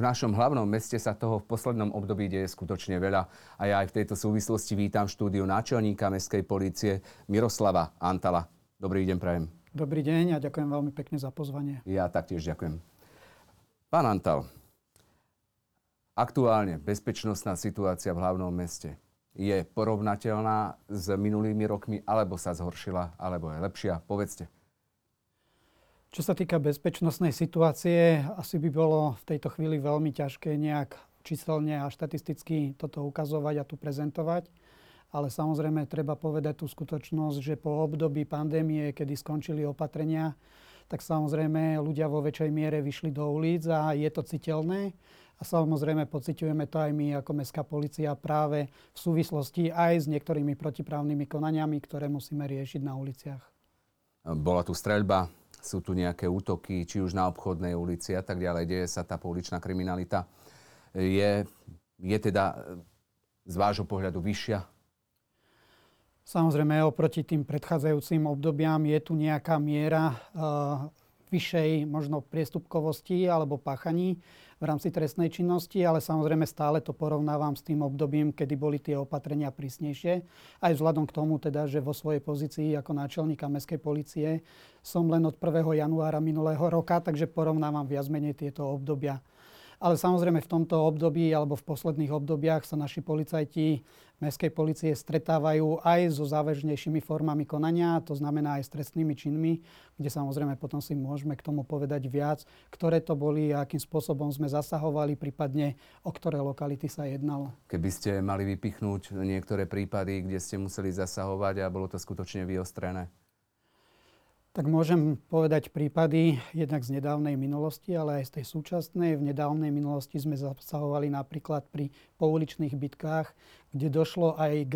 v našom hlavnom meste sa toho v poslednom období deje skutočne veľa. A ja aj v tejto súvislosti vítam štúdiu náčelníka Mestskej policie Miroslava Antala. Dobrý deň, prajem. Dobrý deň a ďakujem veľmi pekne za pozvanie. Ja taktiež ďakujem. Pán Antal, aktuálne bezpečnostná situácia v hlavnom meste je porovnateľná s minulými rokmi, alebo sa zhoršila, alebo je lepšia? Povedzte. Čo sa týka bezpečnostnej situácie, asi by bolo v tejto chvíli veľmi ťažké nejak číselne a štatisticky toto ukazovať a tu prezentovať. Ale samozrejme treba povedať tú skutočnosť, že po období pandémie, kedy skončili opatrenia, tak samozrejme ľudia vo väčšej miere vyšli do ulic a je to citeľné. A samozrejme pociťujeme to aj my ako mestská policia práve v súvislosti aj s niektorými protiprávnymi konaniami, ktoré musíme riešiť na uliciach. Bola tu streľba, sú tu nejaké útoky, či už na obchodnej ulici a tak ďalej. Deje sa tá pouličná kriminalita. Je, je teda z vášho pohľadu vyššia? Samozrejme, oproti tým predchádzajúcim obdobiam je tu nejaká miera uh, vyššej možno priestupkovosti alebo páchaní v rámci trestnej činnosti, ale samozrejme stále to porovnávam s tým obdobím, kedy boli tie opatrenia prísnejšie. Aj vzhľadom k tomu teda, že vo svojej pozícii ako náčelníka mestskej policie som len od 1. januára minulého roka, takže porovnávam viac menej tieto obdobia. Ale samozrejme v tomto období alebo v posledných obdobiach sa naši policajti mestskej policie stretávajú aj so závažnejšími formami konania, to znamená aj s trestnými činmi, kde samozrejme potom si môžeme k tomu povedať viac, ktoré to boli a akým spôsobom sme zasahovali, prípadne o ktoré lokality sa jednalo. Keby ste mali vypichnúť niektoré prípady, kde ste museli zasahovať a bolo to skutočne vyostrené? Tak môžem povedať prípady jednak z nedávnej minulosti, ale aj z tej súčasnej. V nedávnej minulosti sme zasahovali napríklad pri pouličných bitkách, kde došlo aj k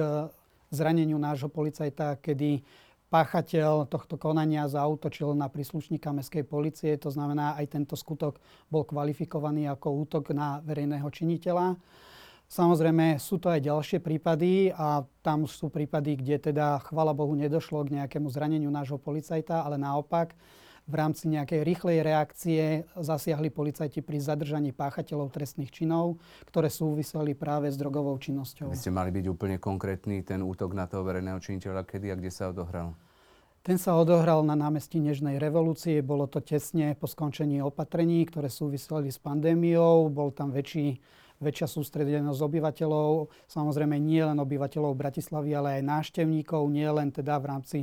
zraneniu nášho policajta, kedy páchateľ tohto konania zautočil na príslušníka mestskej policie. To znamená, aj tento skutok bol kvalifikovaný ako útok na verejného činiteľa. Samozrejme sú to aj ďalšie prípady a tam sú prípady, kde teda chvala Bohu nedošlo k nejakému zraneniu nášho policajta, ale naopak v rámci nejakej rýchlej reakcie zasiahli policajti pri zadržaní páchateľov trestných činov, ktoré súviseli práve s drogovou činnosťou. Vy ste mali byť úplne konkrétny, ten útok na toho verejného činiteľa, kedy a kde sa odohral? Ten sa odohral na námestí Nežnej revolúcie. Bolo to tesne po skončení opatrení, ktoré súviseli s pandémiou. Bol tam väčší väčšia sústredenosť obyvateľov, samozrejme nie len obyvateľov Bratislavy, ale aj návštevníkov, nie len teda v rámci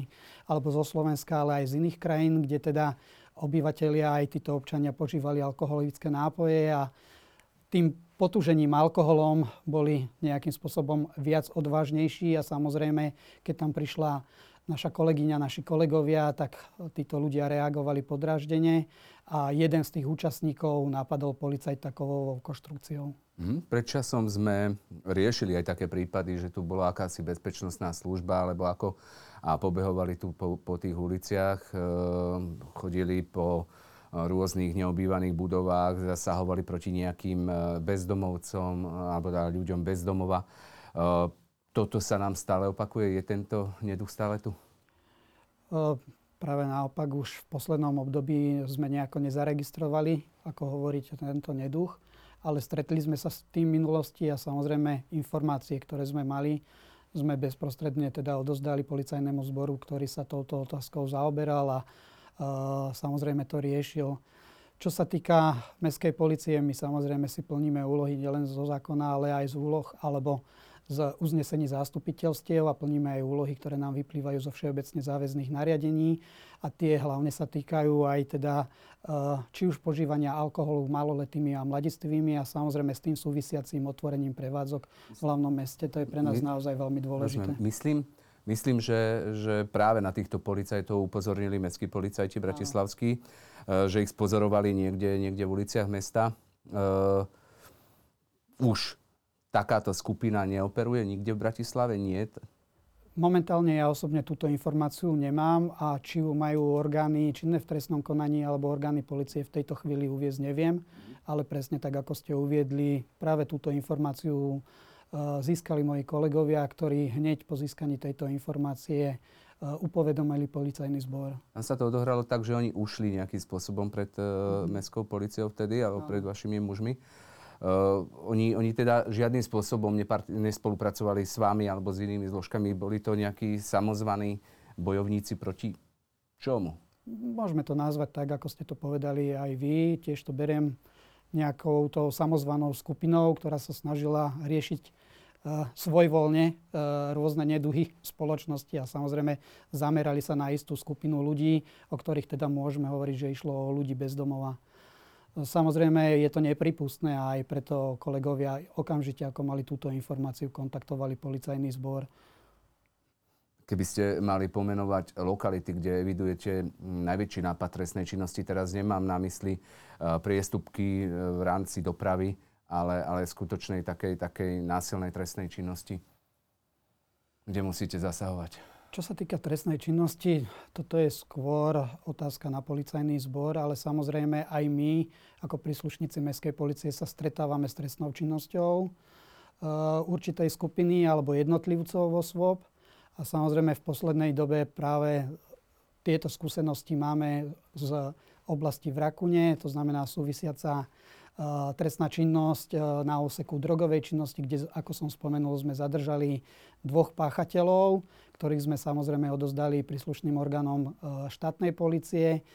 alebo zo Slovenska, ale aj z iných krajín, kde teda obyvateľia aj títo občania požívali alkoholické nápoje a tým potúžením alkoholom boli nejakým spôsobom viac odvážnejší a samozrejme, keď tam prišla naša kolegyňa, naši kolegovia, tak títo ľudia reagovali podráždene a jeden z tých účastníkov napadol policajt takovou konštrukciou. Hmm, predčasom sme riešili aj také prípady, že tu bola akási bezpečnostná služba, alebo ako a pobehovali tu po, po tých uliciach, e, chodili po rôznych neobývaných budovách, zasahovali proti nejakým e, bezdomovcom alebo teda ľuďom bez domova. E, toto sa nám stále opakuje? Je tento neduch stále tu? Práve naopak, už v poslednom období sme nejako nezaregistrovali, ako hovoríte, tento neduch ale stretli sme sa s tým minulosti a samozrejme informácie, ktoré sme mali, sme bezprostredne teda odozdali policajnému zboru, ktorý sa touto otázkou zaoberal a uh, samozrejme to riešil. Čo sa týka mestskej policie, my samozrejme si plníme úlohy nielen zo zákona, ale aj z úloh alebo z uznesení zástupiteľstiev a plníme aj úlohy, ktoré nám vyplývajú zo všeobecne záväzných nariadení. A tie hlavne sa týkajú aj teda eh, či už požívania alkoholu maloletými a mladistvými a samozrejme s tým súvisiacím otvorením prevádzok v hlavnom meste. To je pre nás naozaj veľmi dôležité. Myslím, myslím že, že práve na týchto policajtov upozornili mestskí policajti bratislavskí, uh, že ich spozorovali niekde, niekde v uliciach mesta. Uh, už takáto skupina neoperuje nikde v Bratislave? Nie? Momentálne ja osobne túto informáciu nemám a či ju majú orgány činné v trestnom konaní alebo orgány policie v tejto chvíli uviezť neviem. Ale presne tak, ako ste uviedli, práve túto informáciu e, získali moji kolegovia, ktorí hneď po získaní tejto informácie e, upovedomili policajný zbor. A sa to odohralo tak, že oni ušli nejakým spôsobom pred uh, mestskou policiou vtedy alebo pred vašimi mužmi. Uh, oni, oni teda žiadnym spôsobom nepart- nespolupracovali s vami alebo s inými zložkami. Boli to nejakí samozvaní bojovníci proti čomu? Môžeme to nazvať tak, ako ste to povedali aj vy. Tiež to beriem nejakou tou samozvanou skupinou, ktorá sa snažila riešiť uh, svojvoľne uh, rôzne neduhy spoločnosti a samozrejme zamerali sa na istú skupinu ľudí, o ktorých teda môžeme hovoriť, že išlo o ľudí bez domova. Samozrejme je to nepripustné a aj preto kolegovia okamžite, ako mali túto informáciu, kontaktovali policajný zbor. Keby ste mali pomenovať lokality, kde evidujete najväčší nápad trestnej činnosti, teraz nemám na mysli e, priestupky e, v rámci dopravy, ale, ale skutočnej takej, takej násilnej trestnej činnosti, kde musíte zasahovať. Čo sa týka trestnej činnosti, toto je skôr otázka na policajný zbor, ale samozrejme aj my, ako príslušníci Mestskej policie, sa stretávame s trestnou činnosťou uh, určitej skupiny alebo jednotlivcov osôb. A samozrejme v poslednej dobe práve tieto skúsenosti máme z oblasti v Rakune, to znamená súvisiaca trestná činnosť na úseku drogovej činnosti, kde, ako som spomenul, sme zadržali dvoch páchateľov, ktorých sme samozrejme odozdali príslušným orgánom štátnej policie.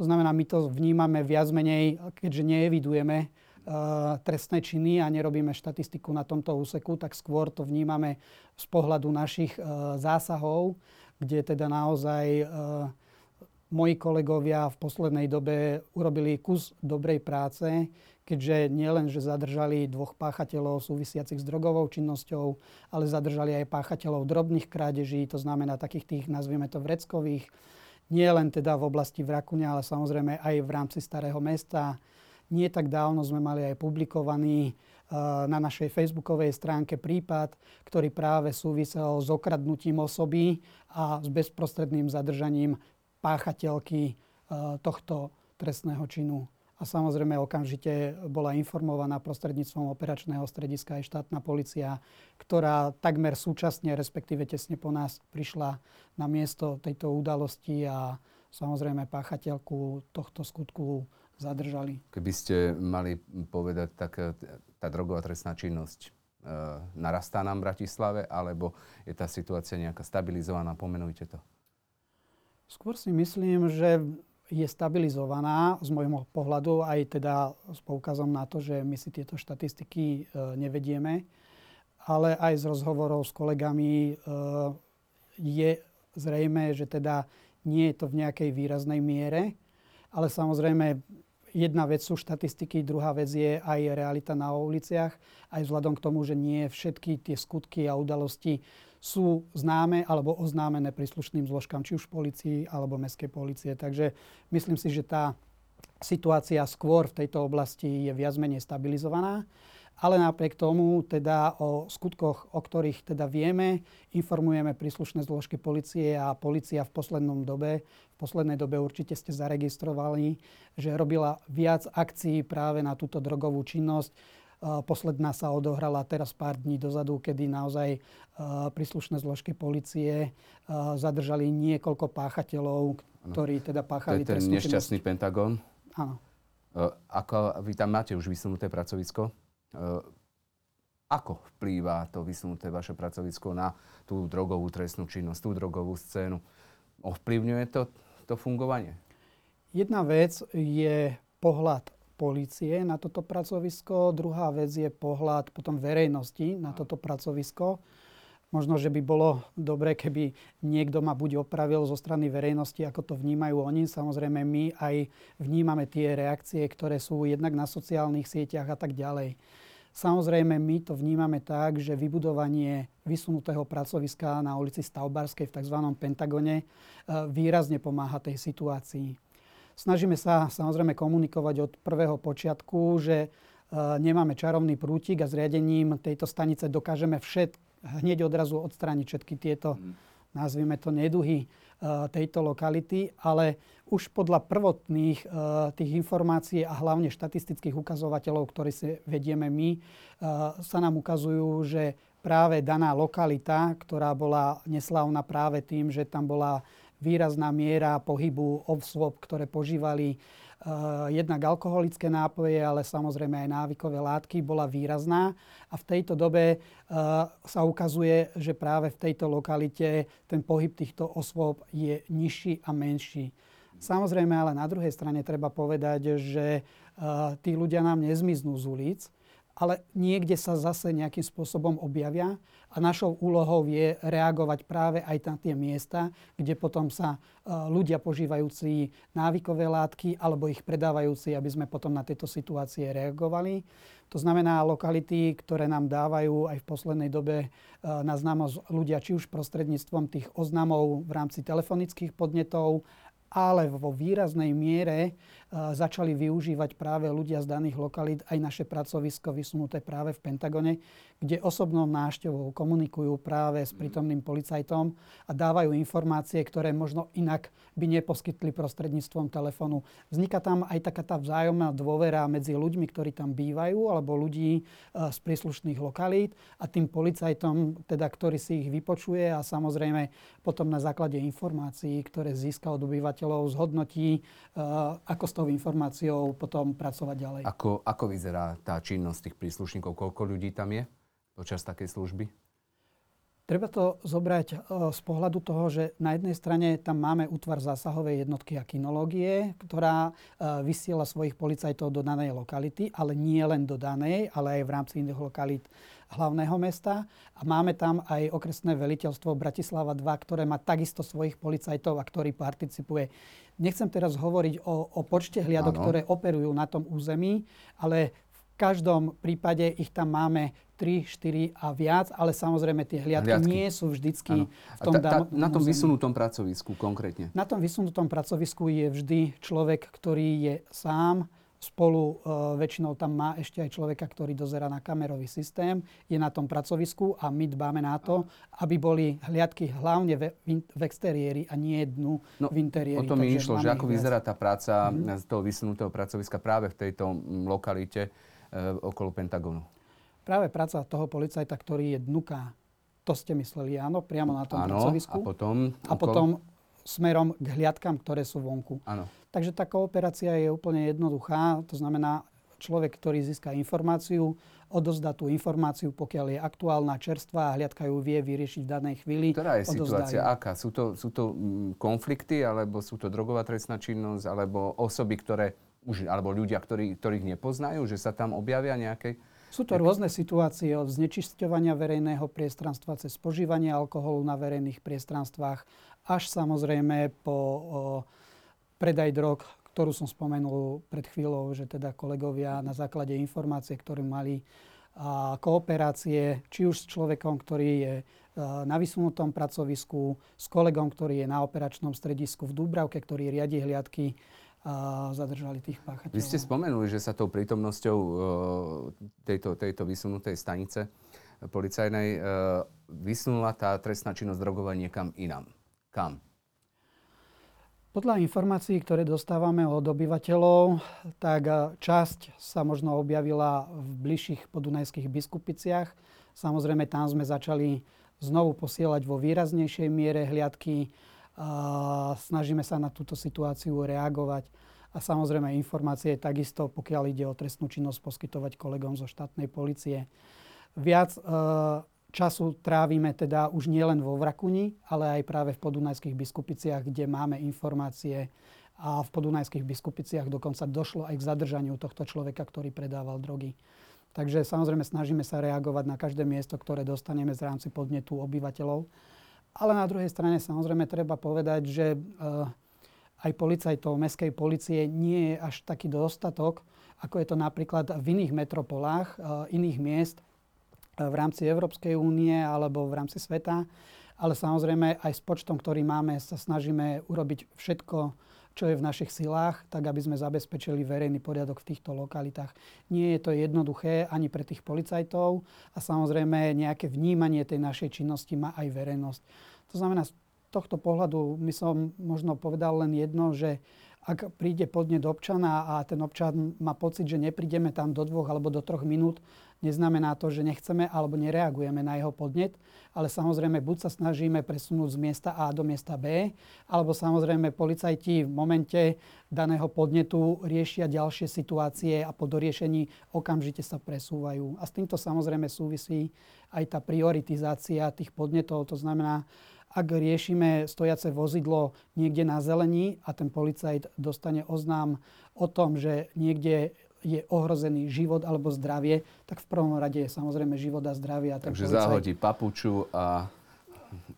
To znamená, my to vnímame viac menej, keďže neevidujeme trestné činy a nerobíme štatistiku na tomto úseku, tak skôr to vnímame z pohľadu našich zásahov, kde teda naozaj moji kolegovia v poslednej dobe urobili kus dobrej práce, keďže nielen, že zadržali dvoch páchateľov súvisiacich s drogovou činnosťou, ale zadržali aj páchateľov drobných krádeží, to znamená takých tých, nazvieme to vreckových, nie len teda v oblasti Vrakune, ale samozrejme aj v rámci Starého mesta. Nie tak dávno sme mali aj publikovaný uh, na našej facebookovej stránke prípad, ktorý práve súvisel s okradnutím osoby a s bezprostredným zadržaním páchateľky e, tohto trestného činu. A samozrejme okamžite bola informovaná prostredníctvom operačného strediska aj štátna policia, ktorá takmer súčasne, respektíve tesne po nás, prišla na miesto tejto udalosti a samozrejme páchateľku tohto skutku zadržali. Keby ste mali povedať, tak e, tá drogová trestná činnosť e, narastá nám v Bratislave, alebo je tá situácia nejaká stabilizovaná? Pomenujte to. Skôr si myslím, že je stabilizovaná z môjho pohľadu aj teda s poukazom na to, že my si tieto štatistiky e, nevedieme, ale aj z rozhovorov s kolegami e, je zrejme, že teda nie je to v nejakej výraznej miere, ale samozrejme jedna vec sú štatistiky, druhá vec je aj realita na uliciach, aj vzhľadom k tomu, že nie všetky tie skutky a udalosti sú známe alebo oznámené príslušným zložkám, či už policii alebo mestskej policie. Takže myslím si, že tá situácia skôr v tejto oblasti je viac menej stabilizovaná. Ale napriek tomu teda o skutkoch, o ktorých teda vieme, informujeme príslušné zložky policie a policia v poslednom dobe, v poslednej dobe určite ste zaregistrovali, že robila viac akcií práve na túto drogovú činnosť Posledná sa odohrala teraz pár dní dozadu, kedy naozaj príslušné zložky policie zadržali niekoľko páchateľov, ktorí teda páchali To je ten nešťastný Pentagon? Áno. Ako vy tam máte už vysunuté pracovisko? Ako vplýva to vysunuté vaše pracovisko na tú drogovú trestnú činnosť, tú drogovú scénu? Ovplyvňuje to, to fungovanie? Jedna vec je pohľad policie na toto pracovisko. Druhá vec je pohľad potom verejnosti na toto pracovisko. Možno, že by bolo dobre, keby niekto ma buď opravil zo strany verejnosti, ako to vnímajú oni. Samozrejme, my aj vnímame tie reakcie, ktoré sú jednak na sociálnych sieťach a tak ďalej. Samozrejme, my to vnímame tak, že vybudovanie vysunutého pracoviska na ulici Stavbarskej v tzv. Pentagone e, výrazne pomáha tej situácii. Snažíme sa samozrejme komunikovať od prvého počiatku, že e, nemáme čarovný prútik a zriadením tejto stanice dokážeme všet, hneď odrazu odstrániť všetky tieto, mm. nazvime to, neduhy e, tejto lokality, ale už podľa prvotných e, tých informácií a hlavne štatistických ukazovateľov, ktoré si vedieme my, sa nám ukazujú, že práve daná lokalita, ktorá bola neslávna práve tým, že tam bola výrazná miera pohybu osôb, ktoré požívali jednak alkoholické nápoje, ale samozrejme aj návykové látky, bola výrazná. A v tejto dobe sa ukazuje, že práve v tejto lokalite ten pohyb týchto osôb je nižší a menší. Samozrejme, ale na druhej strane treba povedať, že tí ľudia nám nezmiznú z ulic, ale niekde sa zase nejakým spôsobom objavia a našou úlohou je reagovať práve aj na tie miesta, kde potom sa ľudia požívajúci návykové látky alebo ich predávajúci, aby sme potom na tieto situácie reagovali. To znamená lokality, ktoré nám dávajú aj v poslednej dobe na známosť ľudia, či už prostredníctvom tých oznamov v rámci telefonických podnetov, ale vo výraznej miere začali využívať práve ľudia z daných lokalít aj naše pracovisko vysunuté práve v Pentagone, kde osobnou návštevou komunikujú práve s prítomným policajtom a dávajú informácie, ktoré možno inak by neposkytli prostredníctvom telefónu. Vzniká tam aj taká tá vzájomná dôvera medzi ľuďmi, ktorí tam bývajú, alebo ľudí z príslušných lokalít a tým policajtom, teda, ktorý si ich vypočuje a samozrejme potom na základe informácií, ktoré získa od obyvateľov, zhodnotí, ako z tou informáciou potom pracovať ďalej. Ako, ako vyzerá tá činnosť tých príslušníkov? Koľko ľudí tam je počas takej služby? Treba to zobrať e, z pohľadu toho, že na jednej strane tam máme útvar zásahovej jednotky a kinológie, ktorá e, vysiela svojich policajtov do danej lokality, ale nie len do danej, ale aj v rámci iných lokalít hlavného mesta. A máme tam aj okresné veliteľstvo Bratislava 2, ktoré má takisto svojich policajtov a ktorý participuje. Nechcem teraz hovoriť o, o počte hliadok, ano. ktoré operujú na tom území, ale každom prípade ich tam máme 3, 4 a viac, ale samozrejme tie hliadky, hliadky. nie sú vždycky ano. v tom ta, ta, Na tom vysunutom pracovisku konkrétne? Na tom vysunutom pracovisku je vždy človek, ktorý je sám, Spolu e, väčšinou tam má ešte aj človeka, ktorý dozera na kamerový systém, je na tom pracovisku a my dbáme na to, aby boli hliadky hlavne v, v exteriéri a nie dnu no, v interiéri. O to mi išlo, že ako vyzerá tá práca mm-hmm. z toho vysunutého pracoviska práve v tejto lokalite e, okolo Pentagonu. Práve práca toho policajta, ktorý je dnuka, to ste mysleli, áno, priamo na tom áno, pracovisku. A potom, a potom smerom k hliadkam, ktoré sú vonku. Áno. Takže tá kooperácia je úplne jednoduchá. To znamená, človek, ktorý získa informáciu, odozdá tú informáciu, pokiaľ je aktuálna, čerstvá a hliadka ju vie vyriešiť v danej chvíli. Ktorá je situácia? Aká? Sú to, sú to mm, konflikty, alebo sú to drogová trestná činnosť, alebo osoby, ktoré už, alebo ľudia, ktorí, ktorých nepoznajú, že sa tam objavia nejaké sú to rôzne situácie od znečisťovania verejného priestranstva cez spožívanie alkoholu na verejných priestranstvách až samozrejme po predaj drog, ktorú som spomenul pred chvíľou, že teda kolegovia na základe informácie, ktoré mali a kooperácie, či už s človekom, ktorý je na vysunutom pracovisku, s kolegom, ktorý je na operačnom stredisku v Dúbravke, ktorý riadi hliadky, a zadržali tých páchateľov. Vy ste spomenuli, že sa tou prítomnosťou tejto, tejto vysunutej stanice policajnej vysunula tá trestná činnosť drogovania niekam inám. Kam? Podľa informácií, ktoré dostávame od obyvateľov, tak e, časť sa možno objavila v bližších podunajských biskupiciach. Samozrejme, tam sme začali znovu posielať vo výraznejšej miere hliadky. A snažíme sa na túto situáciu reagovať. A samozrejme informácie takisto, pokiaľ ide o trestnú činnosť, poskytovať kolegom zo štátnej policie. Viac e, času trávime teda už nielen vo Vrakuni, ale aj práve v podunajských biskupiciach, kde máme informácie a v podunajských biskupiciach dokonca došlo aj k zadržaniu tohto človeka, ktorý predával drogy. Takže samozrejme snažíme sa reagovať na každé miesto, ktoré dostaneme z rámci podnetu obyvateľov. Ale na druhej strane samozrejme treba povedať, že eh, aj policajtov mestskej policie nie je až taký dostatok, ako je to napríklad v iných metropolách, eh, iných miest, v rámci Európskej únie alebo v rámci sveta. Ale samozrejme aj s počtom, ktorý máme, sa snažíme urobiť všetko, čo je v našich silách, tak aby sme zabezpečili verejný poriadok v týchto lokalitách. Nie je to jednoduché ani pre tých policajtov a samozrejme nejaké vnímanie tej našej činnosti má aj verejnosť. To znamená, z tohto pohľadu my som možno povedal len jedno, že ak príde podnet občana a ten občan má pocit, že neprídeme tam do dvoch alebo do troch minút, neznamená to, že nechceme alebo nereagujeme na jeho podnet, ale samozrejme buď sa snažíme presunúť z miesta A do miesta B, alebo samozrejme policajti v momente daného podnetu riešia ďalšie situácie a po doriešení okamžite sa presúvajú. A s týmto samozrejme súvisí aj tá prioritizácia tých podnetov. To znamená, ak riešime stojace vozidlo niekde na zelení a ten policajt dostane oznám o tom, že niekde je ohrozený život alebo zdravie, tak v prvom rade je samozrejme život a zdravie. A Takže policajt... zahodí papuču a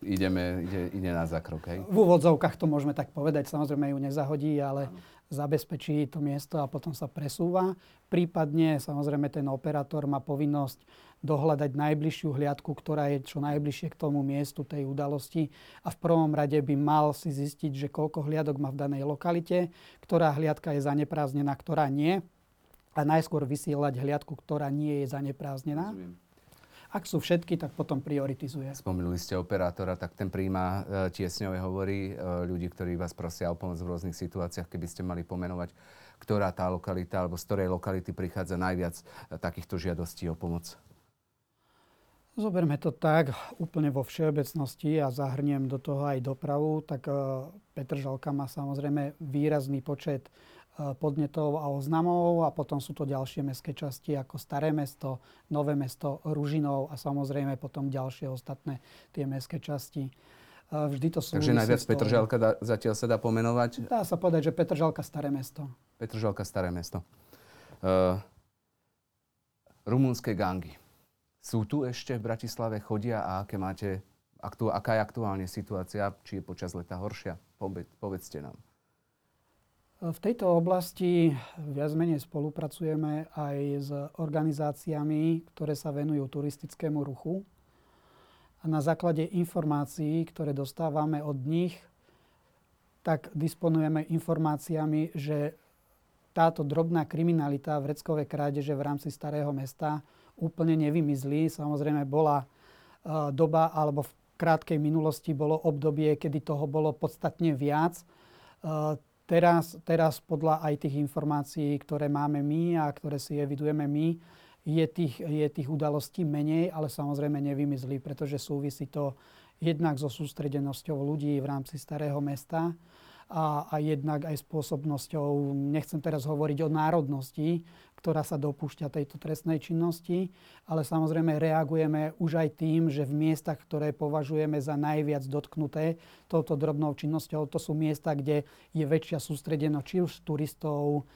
ideme, ide, ide na zakrok, hej? V úvodzovkách to môžeme tak povedať, samozrejme ju nezahodí, ale zabezpečí to miesto a potom sa presúva. Prípadne samozrejme ten operátor má povinnosť dohľadať najbližšiu hliadku, ktorá je čo najbližšie k tomu miestu tej udalosti a v prvom rade by mal si zistiť, že koľko hliadok má v danej lokalite, ktorá hliadka je zaneprázdnená, ktorá nie a najskôr vysielať hliadku, ktorá nie je zaneprázdnená. Rozumiem. Ak sú všetky, tak potom prioritizuje. Spomenuli ste operátora, tak ten príjma e, tiesňové hovorí e, ľudí, ktorí vás prosia o pomoc v rôznych situáciách, keby ste mali pomenovať, ktorá tá lokalita alebo z ktorej lokality prichádza najviac e, takýchto žiadostí o pomoc. Zoberme to tak úplne vo všeobecnosti a zahrniem do toho aj dopravu, tak Petržalka má samozrejme výrazný počet podnetov a oznamov a potom sú to ďalšie mestské časti ako Staré mesto, Nové mesto, Ružinov a samozrejme potom ďalšie ostatné tie mestské časti. Vždy to sú... Takže najviac Petržalka dá, zatiaľ sa dá pomenovať? Dá sa povedať, že Petržalka Staré mesto. Petržalka Staré mesto. Uh, rumunské gangy sú tu ešte v Bratislave, chodia a aké máte, aktu, aká je aktuálne situácia, či je počas leta horšia? povedzte nám. V tejto oblasti viac menej spolupracujeme aj s organizáciami, ktoré sa venujú turistickému ruchu. A na základe informácií, ktoré dostávame od nich, tak disponujeme informáciami, že táto drobná kriminalita vreckové krádeže v rámci Starého mesta úplne nevymizli. Samozrejme bola uh, doba, alebo v krátkej minulosti bolo obdobie, kedy toho bolo podstatne viac. Uh, teraz, teraz podľa aj tých informácií, ktoré máme my a ktoré si evidujeme my, je tých, je tých udalostí menej, ale samozrejme nevymizli, pretože súvisí to jednak so sústredenosťou ľudí v rámci Starého mesta a, a jednak aj spôsobnosťou, nechcem teraz hovoriť o národnosti, ktorá sa dopúšťa tejto trestnej činnosti, ale samozrejme reagujeme už aj tým, že v miestach, ktoré považujeme za najviac dotknuté touto drobnou činnosťou, to sú miesta, kde je väčšia sústredenosť či už turistov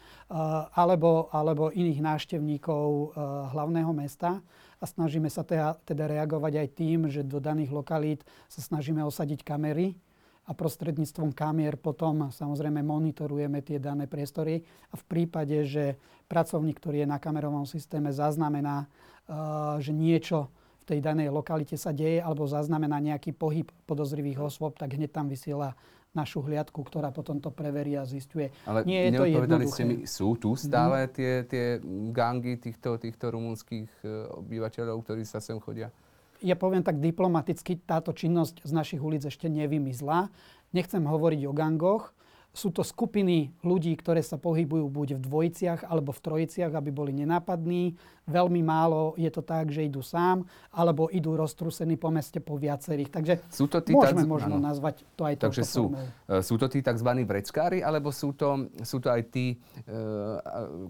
alebo, alebo iných návštevníkov hlavného mesta. A snažíme sa teda, teda reagovať aj tým, že do daných lokalít sa snažíme osadiť kamery, a prostredníctvom kamier potom samozrejme monitorujeme tie dané priestory a v prípade, že pracovník, ktorý je na kamerovom systéme, zaznamená, uh, že niečo v tej danej lokalite sa deje alebo zaznamená nejaký pohyb podozrivých osôb, tak hneď tam vysiela našu hliadku, ktorá potom to preverí a zistuje. Ale Nie je to ste mi, sú tu stále mm. tie, tie gangy týchto, týchto rumunských e, obyvateľov, ktorí sa sem chodia? Ja poviem tak diplomaticky, táto činnosť z našich ulic ešte nevymizla. Nechcem hovoriť o gangoch. Sú to skupiny ľudí, ktoré sa pohybujú buď v dvojiciach alebo v trojiciach, aby boli nenápadní. Veľmi málo je to tak, že idú sám, alebo idú roztrúsení po meste po viacerých. Takže sú to tí môžeme tzv... možno áno. nazvať to aj Takže sú, uh, sú to tí tzv. vreckári, alebo sú to, sú to aj tí uh,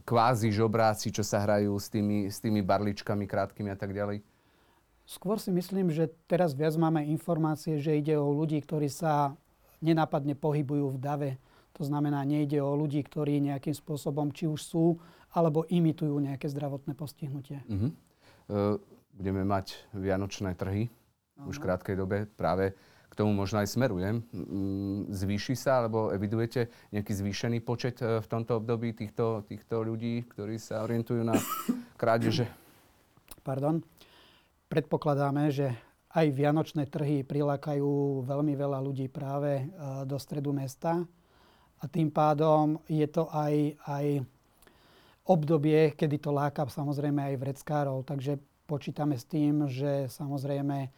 kvázi žobráci, čo sa hrajú s tými, s tými barličkami krátkými a tak ďalej? Skôr si myslím, že teraz viac máme informácie, že ide o ľudí, ktorí sa nenápadne pohybujú v dave. To znamená, nejde o ľudí, ktorí nejakým spôsobom či už sú, alebo imitujú nejaké zdravotné postihnutie. Uh-huh. Uh, budeme mať vianočné trhy uh-huh. už v krátkej dobe. Práve k tomu možno aj smerujem. Zvýši sa, alebo evidujete nejaký zvýšený počet e, v tomto období týchto, týchto ľudí, ktorí sa orientujú na krádeže? Pardon predpokladáme, že aj vianočné trhy prilákajú veľmi veľa ľudí práve e, do stredu mesta a tým pádom je to aj, aj obdobie, kedy to láka samozrejme aj vreckárov. Takže počítame s tým, že samozrejme e,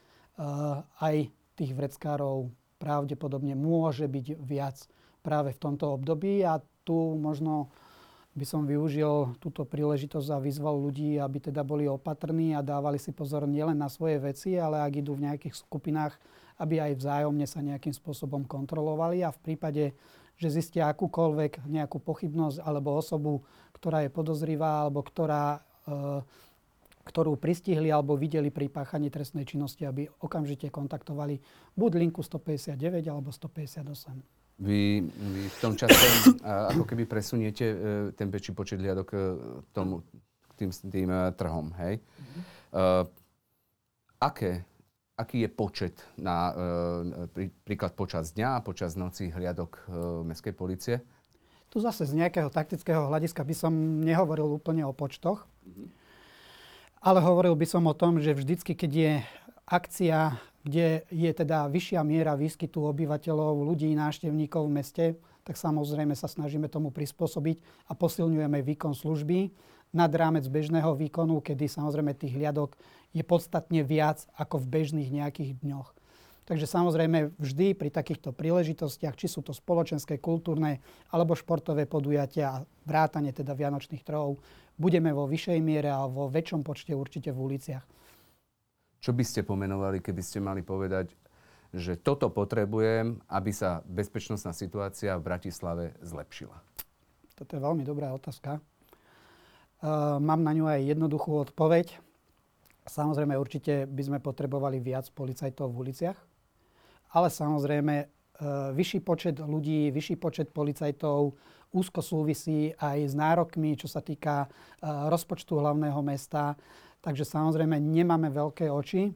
aj tých vreckárov pravdepodobne môže byť viac práve v tomto období a tu možno by som využil túto príležitosť a vyzval ľudí, aby teda boli opatrní a dávali si pozor nielen na svoje veci, ale ak idú v nejakých skupinách, aby aj vzájomne sa nejakým spôsobom kontrolovali a v prípade, že zistia akúkoľvek nejakú pochybnosť alebo osobu, ktorá je podozrivá alebo ktorá e, ktorú pristihli alebo videli pri páchaní trestnej činnosti, aby okamžite kontaktovali buď linku 159 alebo 158. Vy, vy v tom čase ako keby presuniete e, ten väčší počet liadok k e, tomu, tým, tým e, trhom, hej? Mm-hmm. Uh, aké, aký je počet na, uh, prí, príklad počas dňa počas noci hliadok uh, Mestskej policie? Tu zase z nejakého taktického hľadiska by som nehovoril úplne o počtoch. Mm-hmm. Ale hovoril by som o tom, že vždycky, keď je akcia, kde je teda vyššia miera výskytu obyvateľov, ľudí, návštevníkov v meste, tak samozrejme sa snažíme tomu prispôsobiť a posilňujeme výkon služby nad rámec bežného výkonu, kedy samozrejme tých hliadok je podstatne viac ako v bežných nejakých dňoch. Takže samozrejme vždy pri takýchto príležitostiach, či sú to spoločenské, kultúrne alebo športové podujatia, vrátane teda Vianočných trhov, budeme vo vyššej miere a vo väčšom počte určite v uliciach. Čo by ste pomenovali, keby ste mali povedať, že toto potrebujem, aby sa bezpečnostná situácia v Bratislave zlepšila? Toto je veľmi dobrá otázka. Uh, mám na ňu aj jednoduchú odpoveď. Samozrejme, určite by sme potrebovali viac policajtov v uliciach, ale samozrejme, uh, vyšší počet ľudí, vyšší počet policajtov úzko súvisí aj s nárokmi, čo sa týka uh, rozpočtu hlavného mesta. Takže samozrejme nemáme veľké oči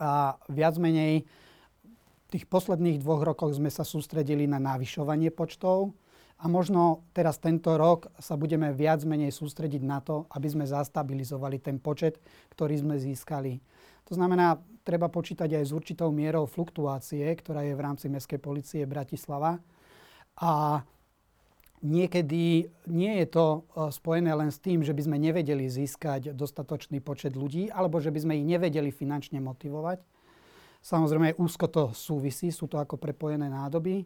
a viac menej v tých posledných dvoch rokoch sme sa sústredili na navyšovanie počtov a možno teraz tento rok sa budeme viac menej sústrediť na to, aby sme zastabilizovali ten počet, ktorý sme získali. To znamená, treba počítať aj s určitou mierou fluktuácie, ktorá je v rámci Mestskej policie Bratislava. A Niekedy nie je to e, spojené len s tým, že by sme nevedeli získať dostatočný počet ľudí, alebo že by sme ich nevedeli finančne motivovať. Samozrejme, úzko to súvisí, sú to ako prepojené nádoby,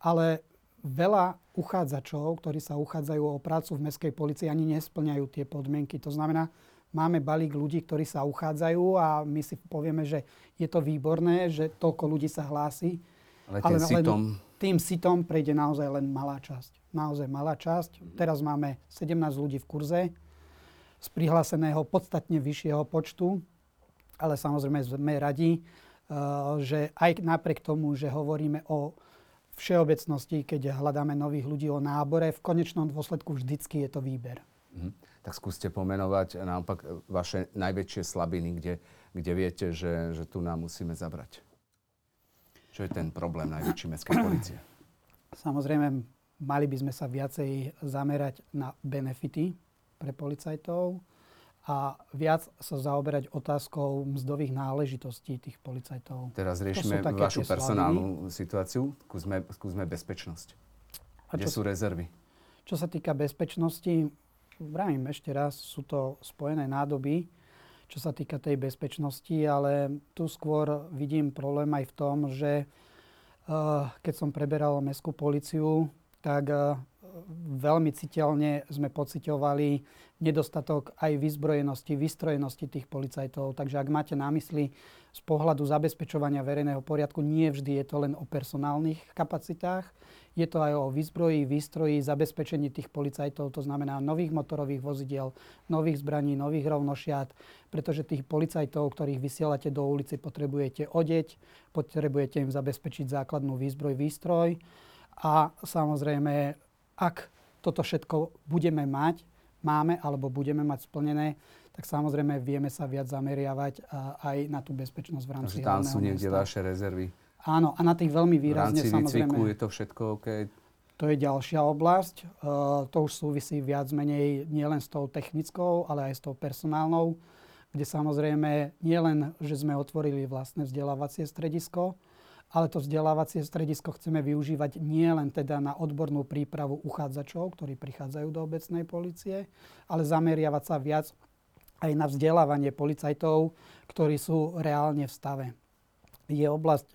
ale veľa uchádzačov, ktorí sa uchádzajú o prácu v mestskej policii, ani nesplňajú tie podmienky. To znamená, máme balík ľudí, ktorí sa uchádzajú a my si povieme, že je to výborné, že toľko ľudí sa hlási. Ale, ale sitom... tým sitom prejde naozaj len malá časť naozaj malá časť. Teraz máme 17 ľudí v kurze z prihláseného podstatne vyššieho počtu, ale samozrejme sme radi, eh, že aj napriek tomu, že hovoríme o všeobecnosti, keď hľadáme nových ľudí o nábore, v konečnom dôsledku vždycky je to výber. Mhm. Tak skúste pomenovať naopak vaše najväčšie slabiny, kde, kde viete, že, že tu nám musíme zabrať. Čo je ten problém najväčší mestskej policie? Samozrejme, Mali by sme sa viacej zamerať na benefity pre policajtov a viac sa zaoberať otázkou mzdových náležitostí tých policajtov. Teraz riešime vašu personálnu situáciu. Skúsme, skúsme bezpečnosť. A Kde sú rezervy? Čo sa týka bezpečnosti, vravím ešte raz, sú to spojené nádoby, čo sa týka tej bezpečnosti, ale tu skôr vidím problém aj v tom, že uh, keď som preberal mestskú policiu, tak eh, veľmi citeľne sme pociťovali nedostatok aj vyzbrojenosti, vystrojenosti tých policajtov. Takže ak máte na mysli z pohľadu zabezpečovania verejného poriadku, nie vždy je to len o personálnych kapacitách. Je to aj o výzbroji, výstroji, zabezpečení tých policajtov, to znamená nových motorových vozidiel, nových zbraní, nových rovnošiat, pretože tých policajtov, ktorých vysielate do ulici, potrebujete odeť, potrebujete im zabezpečiť základnú výzbroj, výstroj a samozrejme, ak toto všetko budeme mať, máme alebo budeme mať splnené, tak samozrejme vieme sa viac zameriavať aj na tú bezpečnosť v rámci Takže tam sú niekde vaše rezervy. Áno, a na tých veľmi výrazne v rámci samozrejme. je to všetko OK? To je ďalšia oblasť. Uh, to už súvisí viac menej nielen s tou technickou, ale aj s tou personálnou, kde samozrejme nielen, že sme otvorili vlastné vzdelávacie stredisko, ale to vzdelávacie stredisko chceme využívať nie len teda na odbornú prípravu uchádzačov, ktorí prichádzajú do obecnej policie, ale zameriavať sa viac aj na vzdelávanie policajtov, ktorí sú reálne v stave. Je oblasť,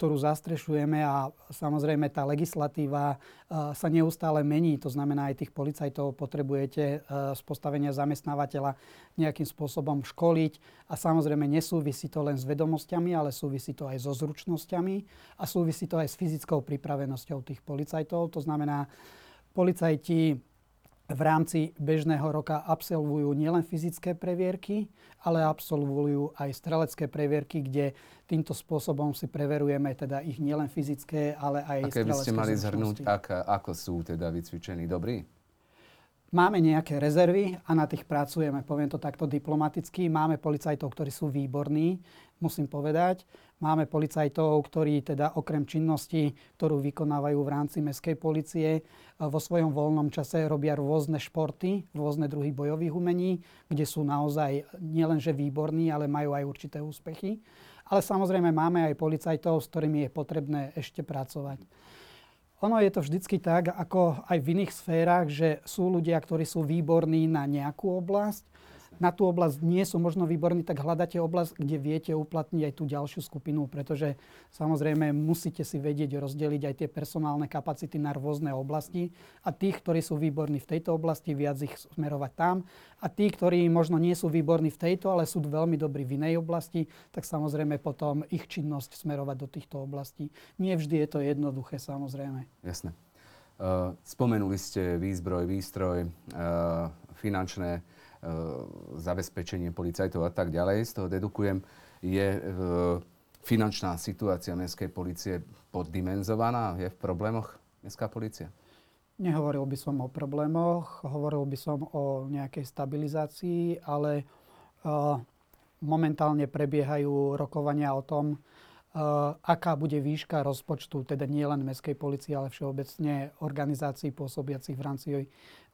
ktorú zastrešujeme a samozrejme tá legislatíva sa neustále mení. To znamená, aj tých policajtov potrebujete z postavenia zamestnávateľa nejakým spôsobom školiť a samozrejme nesúvisí to len s vedomosťami, ale súvisí to aj so zručnosťami a súvisí to aj s fyzickou pripravenosťou tých policajtov. To znamená, policajti v rámci bežného roka absolvujú nielen fyzické previerky, ale absolvujú aj strelecké previerky, kde týmto spôsobom si preverujeme teda ich nielen fyzické, ale aj A keby ste mali zhrnúť, ak, ako sú teda vycvičení dobrí? Máme nejaké rezervy a na tých pracujeme. Poviem to takto diplomaticky. Máme policajtov, ktorí sú výborní, musím povedať. Máme policajtov, ktorí teda okrem činnosti, ktorú vykonávajú v rámci mestskej policie, e, vo svojom voľnom čase robia rôzne športy, rôzne druhy bojových umení, kde sú naozaj nielenže výborní, ale majú aj určité úspechy. Ale samozrejme máme aj policajtov, s ktorými je potrebné ešte pracovať. Ono je to vždycky tak, ako aj v iných sférach, že sú ľudia, ktorí sú výborní na nejakú oblasť na tú oblasť nie sú možno výborní, tak hľadáte oblasť, kde viete uplatniť aj tú ďalšiu skupinu, pretože samozrejme musíte si vedieť rozdeliť aj tie personálne kapacity na rôzne oblasti a tých, ktorí sú výborní v tejto oblasti, viac ich smerovať tam a tí, ktorí možno nie sú výborní v tejto, ale sú veľmi dobrí v inej oblasti, tak samozrejme potom ich činnosť smerovať do týchto oblastí. Nie vždy je to jednoduché, samozrejme. Jasné. Uh, spomenuli ste výzbroj, výstroj, uh, finančné zabezpečenie policajtov a tak ďalej. Z toho dedukujem, je e, finančná situácia mestskej policie poddimenzovaná? Je v problémoch mestská policia? Nehovoril by som o problémoch, hovoril by som o nejakej stabilizácii, ale uh, momentálne prebiehajú rokovania o tom, uh, aká bude výška rozpočtu, teda nie len mestskej policie, ale všeobecne organizácií pôsobiacich v rámci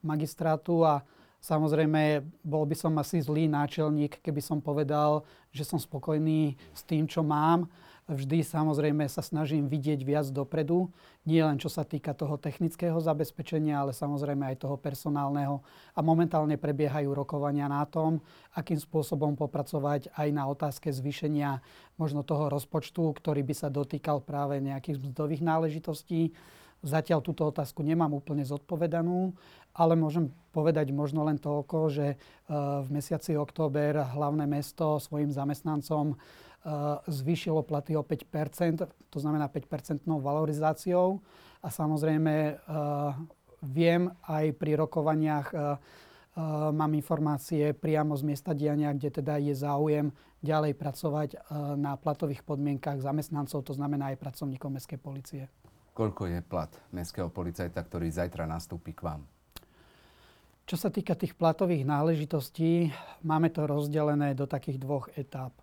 magistrátu a Samozrejme, bol by som asi zlý náčelník, keby som povedal, že som spokojný s tým, čo mám. Vždy samozrejme sa snažím vidieť viac dopredu, nie len čo sa týka toho technického zabezpečenia, ale samozrejme aj toho personálneho. A momentálne prebiehajú rokovania na tom, akým spôsobom popracovať aj na otázke zvýšenia možno toho rozpočtu, ktorý by sa dotýkal práve nejakých mzdových náležitostí Zatiaľ túto otázku nemám úplne zodpovedanú, ale môžem povedať možno len toľko, že e, v mesiaci október hlavné mesto svojim zamestnancom e, zvýšilo platy o 5 to znamená 5-percentnou valorizáciou. A samozrejme e, viem aj pri rokovaniach mám informácie priamo z miesta diania, kde teda je záujem ďalej pracovať na platových podmienkach zamestnancov, to znamená aj pracovníkov mestskej policie. Koľko je plat mestského policajta, ktorý zajtra nastúpi k vám? Čo sa týka tých platových náležitostí, máme to rozdelené do takých dvoch etáp.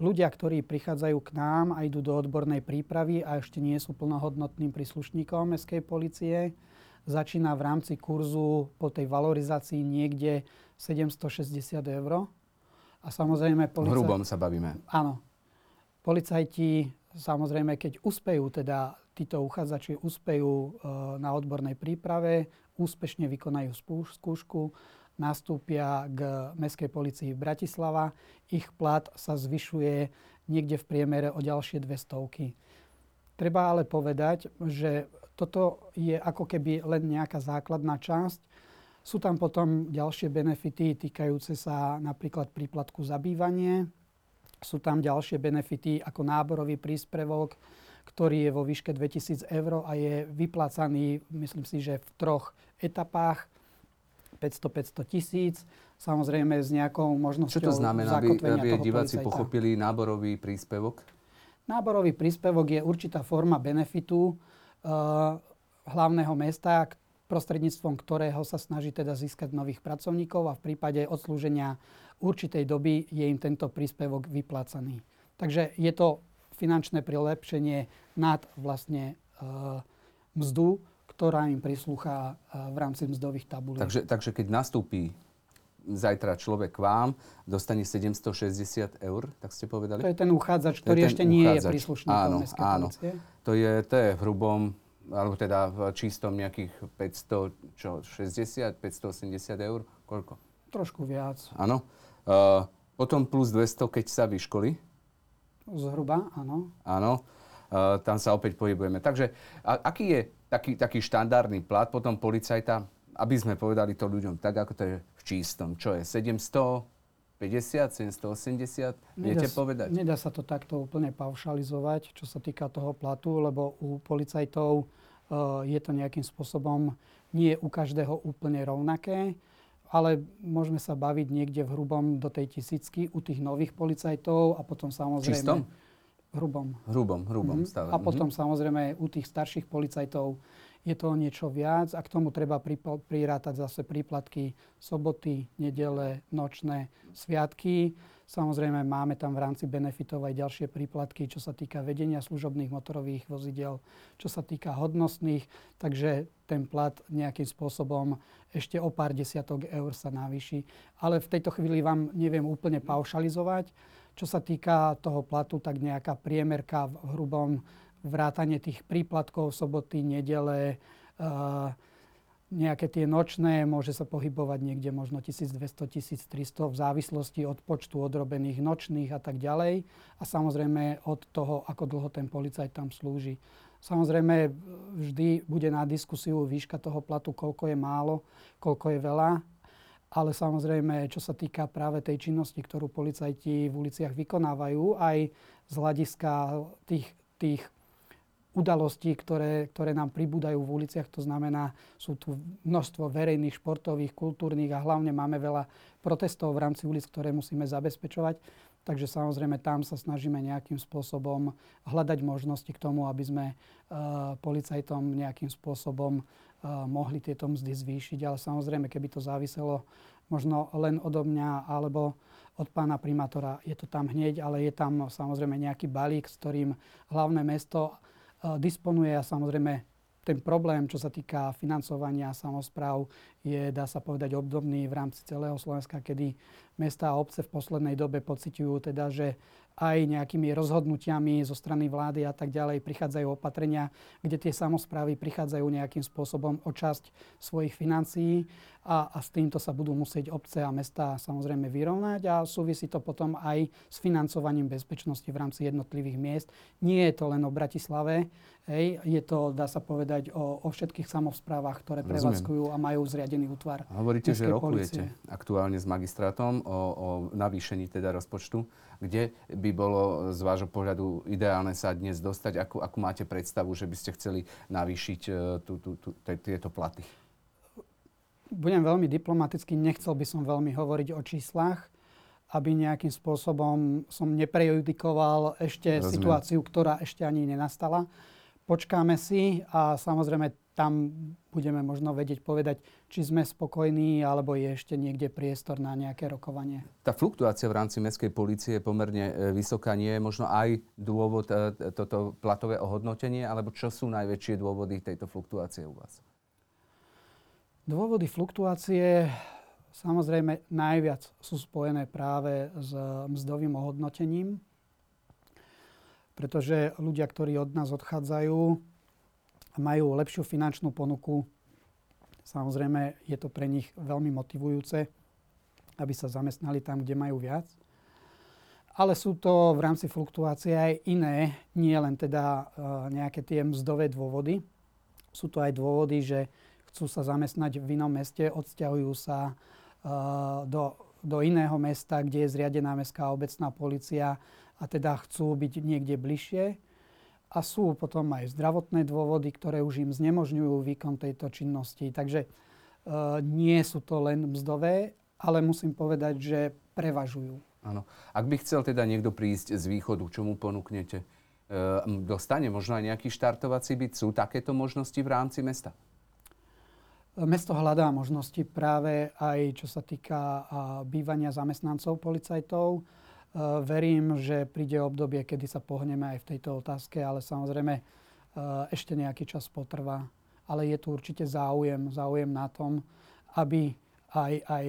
Ľudia, ktorí prichádzajú k nám a idú do odbornej prípravy a ešte nie sú plnohodnotným príslušníkom mestskej policie, začína v rámci kurzu po tej valorizácii niekde 760 eur. A samozrejme... Policaj... Hrubom sa bavíme. Áno. Policajti samozrejme, keď uspejú teda títo uchádzači uspejú e, na odbornej príprave, úspešne vykonajú skúšku, nastúpia k Mestskej policii Bratislava. Ich plat sa zvyšuje niekde v priemere o ďalšie dve stovky. Treba ale povedať, že toto je ako keby len nejaká základná časť. Sú tam potom ďalšie benefity týkajúce sa napríklad príplatku za bývanie. Sú tam ďalšie benefity ako náborový príspevok, ktorý je vo výške 2000 eur a je vyplácaný, myslím si, že v troch etapách 500-500 tisíc, samozrejme s nejakou možnosťou Čo to znamená, aby, aby diváci pochopili náborový príspevok? Náborový príspevok je určitá forma benefitu uh, hlavného mesta, prostredníctvom ktorého sa snaží teda získať nových pracovníkov a v prípade odslúženia určitej doby je im tento príspevok vyplácaný. Takže je to finančné prilepšenie nad vlastne e, mzdu, ktorá im prislúcha e, v rámci mzdových tabulí. Takže, takže keď nastúpi zajtra človek k vám, dostane 760 eur, tak ste povedali? To je ten uchádzač, ktorý ten ešte uchádzač. nie je príslušníkom áno, áno. To je, to je v hrubom, alebo teda v čistom nejakých 500, čo, 60, 580 eur? Koľko? Trošku viac. Áno. Uh, potom plus 200, keď sa vyškolí? Zhruba, áno. Áno. tam sa opäť pohybujeme. Takže a, aký je taký, taký štandardný plat potom policajta, aby sme povedali to ľuďom tak, ako to je v čistom. Čo je 700, 50, 780? Viete nedá, povedať? Nedá sa to takto úplne paušalizovať, čo sa týka toho platu, lebo u policajtov uh, je to nejakým spôsobom nie u každého úplne rovnaké, ale môžeme sa baviť niekde v hrubom do tej tisícky u tých nových policajtov a potom samozrejme... Čistom? Hrubom. Hrubom, hrubom mm-hmm. stále. A potom mm-hmm. samozrejme u tých starších policajtov je to niečo viac a k tomu treba prirátať zase príplatky soboty, nedele, nočné, sviatky. Samozrejme máme tam v rámci benefitov aj ďalšie príplatky, čo sa týka vedenia služobných motorových vozidel, čo sa týka hodnostných, takže ten plat nejakým spôsobom ešte o pár desiatok eur sa navýši. Ale v tejto chvíli vám neviem úplne paušalizovať. Čo sa týka toho platu, tak nejaká priemerka v hrubom vrátanie tých príplatkov soboty, nedele, nejaké tie nočné, môže sa pohybovať niekde možno 1200-1300 v závislosti od počtu odrobených nočných a tak ďalej. A samozrejme od toho, ako dlho ten policajt tam slúži. Samozrejme vždy bude na diskusiu výška toho platu, koľko je málo, koľko je veľa ale samozrejme, čo sa týka práve tej činnosti, ktorú policajti v uliciach vykonávajú, aj z hľadiska tých, tých udalostí, ktoré, ktoré nám pribúdajú v uliciach. To znamená, sú tu množstvo verejných, športových, kultúrnych a hlavne máme veľa protestov v rámci ulic, ktoré musíme zabezpečovať. Takže samozrejme tam sa snažíme nejakým spôsobom hľadať možnosti k tomu, aby sme uh, policajtom nejakým spôsobom mohli tieto mzdy zvýšiť. Ale samozrejme, keby to záviselo možno len odo mňa alebo od pána primátora, je to tam hneď, ale je tam samozrejme nejaký balík, s ktorým hlavné mesto disponuje a samozrejme ten problém, čo sa týka financovania samozpráv, je, dá sa povedať, obdobný v rámci celého Slovenska, kedy mesta a obce v poslednej dobe pociťujú teda, že aj nejakými rozhodnutiami zo strany vlády a tak ďalej prichádzajú opatrenia, kde tie samozprávy prichádzajú nejakým spôsobom o časť svojich financií a, a s týmto sa budú musieť obce a mesta samozrejme vyrovnať a súvisí to potom aj s financovaním bezpečnosti v rámci jednotlivých miest. Nie je to len o Bratislave, hej, je to, dá sa povedať, o, o všetkých samozprávach, ktoré prevádzkujú a majú zriadený útvar. Hovoríte, že rokujete policie. aktuálne s magistrátom o, o navýšení teda rozpočtu kde by bolo z vášho pohľadu ideálne sa dnes dostať? Akú, akú máte predstavu, že by ste chceli navýšiť e, tú, tú, tú, tieto platy? Budem veľmi diplomaticky, nechcel by som veľmi hovoriť o číslach, aby nejakým spôsobom som neprejudikoval ešte Rozumiem. situáciu, ktorá ešte ani nenastala. Počkáme si a samozrejme tam budeme možno vedieť povedať, či sme spokojní, alebo je ešte niekde priestor na nejaké rokovanie. Tá fluktuácia v rámci mestskej policie je pomerne e, vysoká. Nie je možno aj dôvod e, toto platové ohodnotenie, alebo čo sú najväčšie dôvody tejto fluktuácie u vás? Dôvody fluktuácie samozrejme najviac sú spojené práve s mzdovým ohodnotením, pretože ľudia, ktorí od nás odchádzajú, majú lepšiu finančnú ponuku. Samozrejme, je to pre nich veľmi motivujúce, aby sa zamestnali tam, kde majú viac. Ale sú to v rámci fluktuácie aj iné, nie len teda uh, nejaké tie mzdové dôvody. Sú to aj dôvody, že chcú sa zamestnať v inom meste, odsťahujú sa uh, do, do iného mesta, kde je zriadená mestská obecná policia a teda chcú byť niekde bližšie a sú potom aj zdravotné dôvody, ktoré už im znemožňujú výkon tejto činnosti. Takže e, nie sú to len mzdové, ale musím povedať, že prevažujú. Áno. Ak by chcel teda niekto prísť z východu, čo mu ponúknete? E, dostane možno aj nejaký štartovací byt? Sú takéto možnosti v rámci mesta? Mesto hľadá možnosti práve aj čo sa týka bývania zamestnancov policajtov verím, že príde obdobie, kedy sa pohneme aj v tejto otázke, ale samozrejme eh, ešte nejaký čas potrvá. Ale je tu určite záujem, záujem na tom, aby aj, aj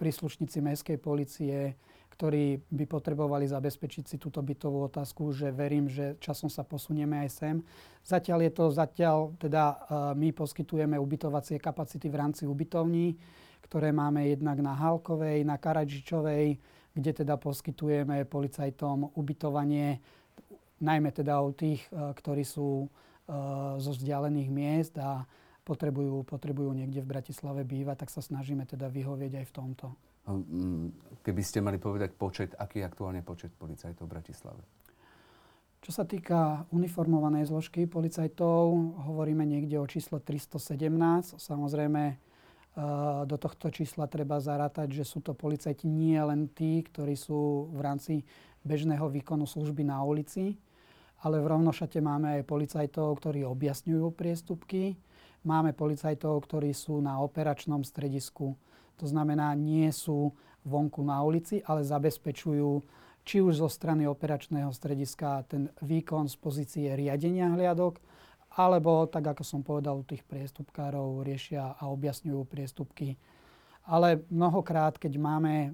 príslušníci mestskej policie, ktorí by potrebovali zabezpečiť si túto bytovú otázku, že verím, že časom sa posunieme aj sem. Zatiaľ je to, zatiaľ teda uh, my poskytujeme ubytovacie kapacity v rámci ubytovní, ktoré máme jednak na Halkovej, na Karadžičovej, kde teda poskytujeme policajtom ubytovanie najmä teda u tých, ktorí sú zo vzdialených miest a potrebujú, potrebujú niekde v Bratislave bývať, tak sa snažíme teda vyhovieť aj v tomto. Mm, keby ste mali povedať počet, aký je aktuálne počet policajtov v Bratislave? Čo sa týka uniformovanej zložky policajtov, hovoríme niekde o čísle 317. Samozrejme, e, do tohto čísla treba zarátať, že sú to policajti nie len tí, ktorí sú v rámci bežného výkonu služby na ulici, ale v rovnošate máme aj policajtov, ktorí objasňujú priestupky. Máme policajtov, ktorí sú na operačnom stredisku. To znamená, nie sú vonku na ulici, ale zabezpečujú či už zo strany operačného strediska ten výkon z pozície riadenia hliadok, alebo, tak ako som povedal, u tých priestupkárov riešia a objasňujú priestupky. Ale mnohokrát, keď máme e,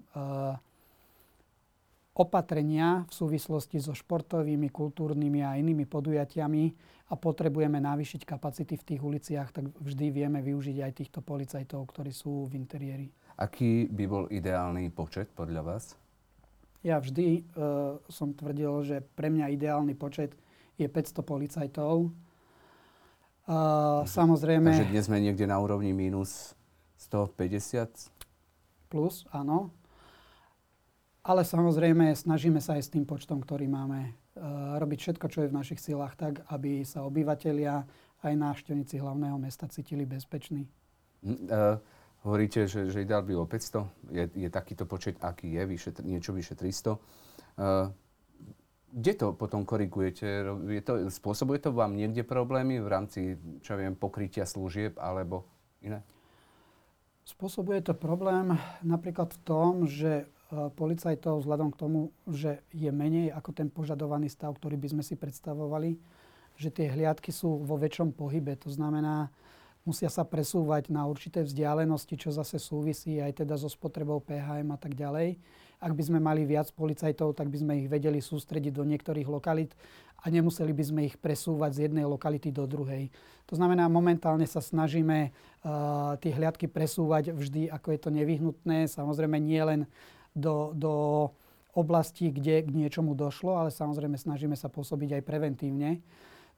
opatrenia v súvislosti so športovými, kultúrnymi a inými podujatiami a potrebujeme navýšiť kapacity v tých uliciach, tak vždy vieme využiť aj týchto policajtov, ktorí sú v interiéri. Aký by bol ideálny počet podľa vás? Ja vždy uh, som tvrdil, že pre mňa ideálny počet je 500 policajtov. Uh, samozrejme... Takže dnes sme niekde na úrovni minus 150? Plus, áno. Ale samozrejme snažíme sa aj s tým počtom, ktorý máme, uh, robiť všetko, čo je v našich silách, tak, aby sa obyvateľia aj návštevníci hlavného mesta cítili bezpeční. Uh, Hovoríte, že, že ideál by o 500. Je, je takýto počet, aký je, vyše, niečo vyše 300. Uh, kde to potom korigujete? Je to, spôsobuje to vám niekde problémy v rámci, čo viem, pokrytia služieb alebo iné? Spôsobuje to problém napríklad v tom, že uh, policajtov vzhľadom k tomu, že je menej ako ten požadovaný stav, ktorý by sme si predstavovali, že tie hliadky sú vo väčšom pohybe. To znamená, musia sa presúvať na určité vzdialenosti, čo zase súvisí aj teda so spotrebou PHM a tak ďalej. Ak by sme mali viac policajtov, tak by sme ich vedeli sústrediť do niektorých lokalít a nemuseli by sme ich presúvať z jednej lokality do druhej. To znamená, momentálne sa snažíme uh, tie hliadky presúvať vždy, ako je to nevyhnutné. Samozrejme nie len do, do oblasti, kde k niečomu došlo, ale samozrejme snažíme sa pôsobiť aj preventívne.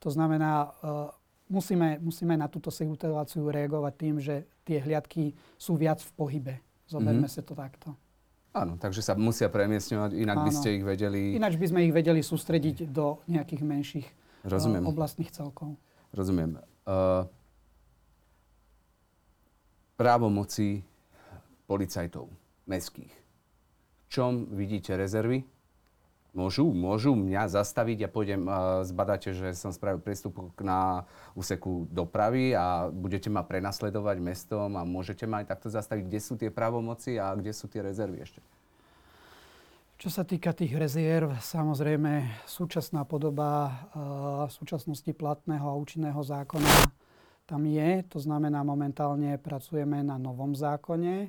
To znamená, uh, musíme, musíme na túto situáciu reagovať tým, že tie hliadky sú viac v pohybe. Zoberme mm-hmm. sa to takto. Áno, takže sa musia premiesňovať, inak Áno. by ste ich vedeli... Ináč by sme ich vedeli sústrediť do nejakých menších Rozumiem. Uh, oblastných celkov. Rozumiem. Uh, právomoci policajtov mestských. V čom vidíte rezervy Môžu, môžu mňa zastaviť a pôjdem, zbadáte, že som spravil priestupok na úseku dopravy a budete ma prenasledovať mestom a môžete ma aj takto zastaviť. Kde sú tie právomoci a kde sú tie rezervy ešte? Čo sa týka tých rezerv, samozrejme súčasná podoba v súčasnosti platného a účinného zákona tam je. To znamená, momentálne pracujeme na novom zákone.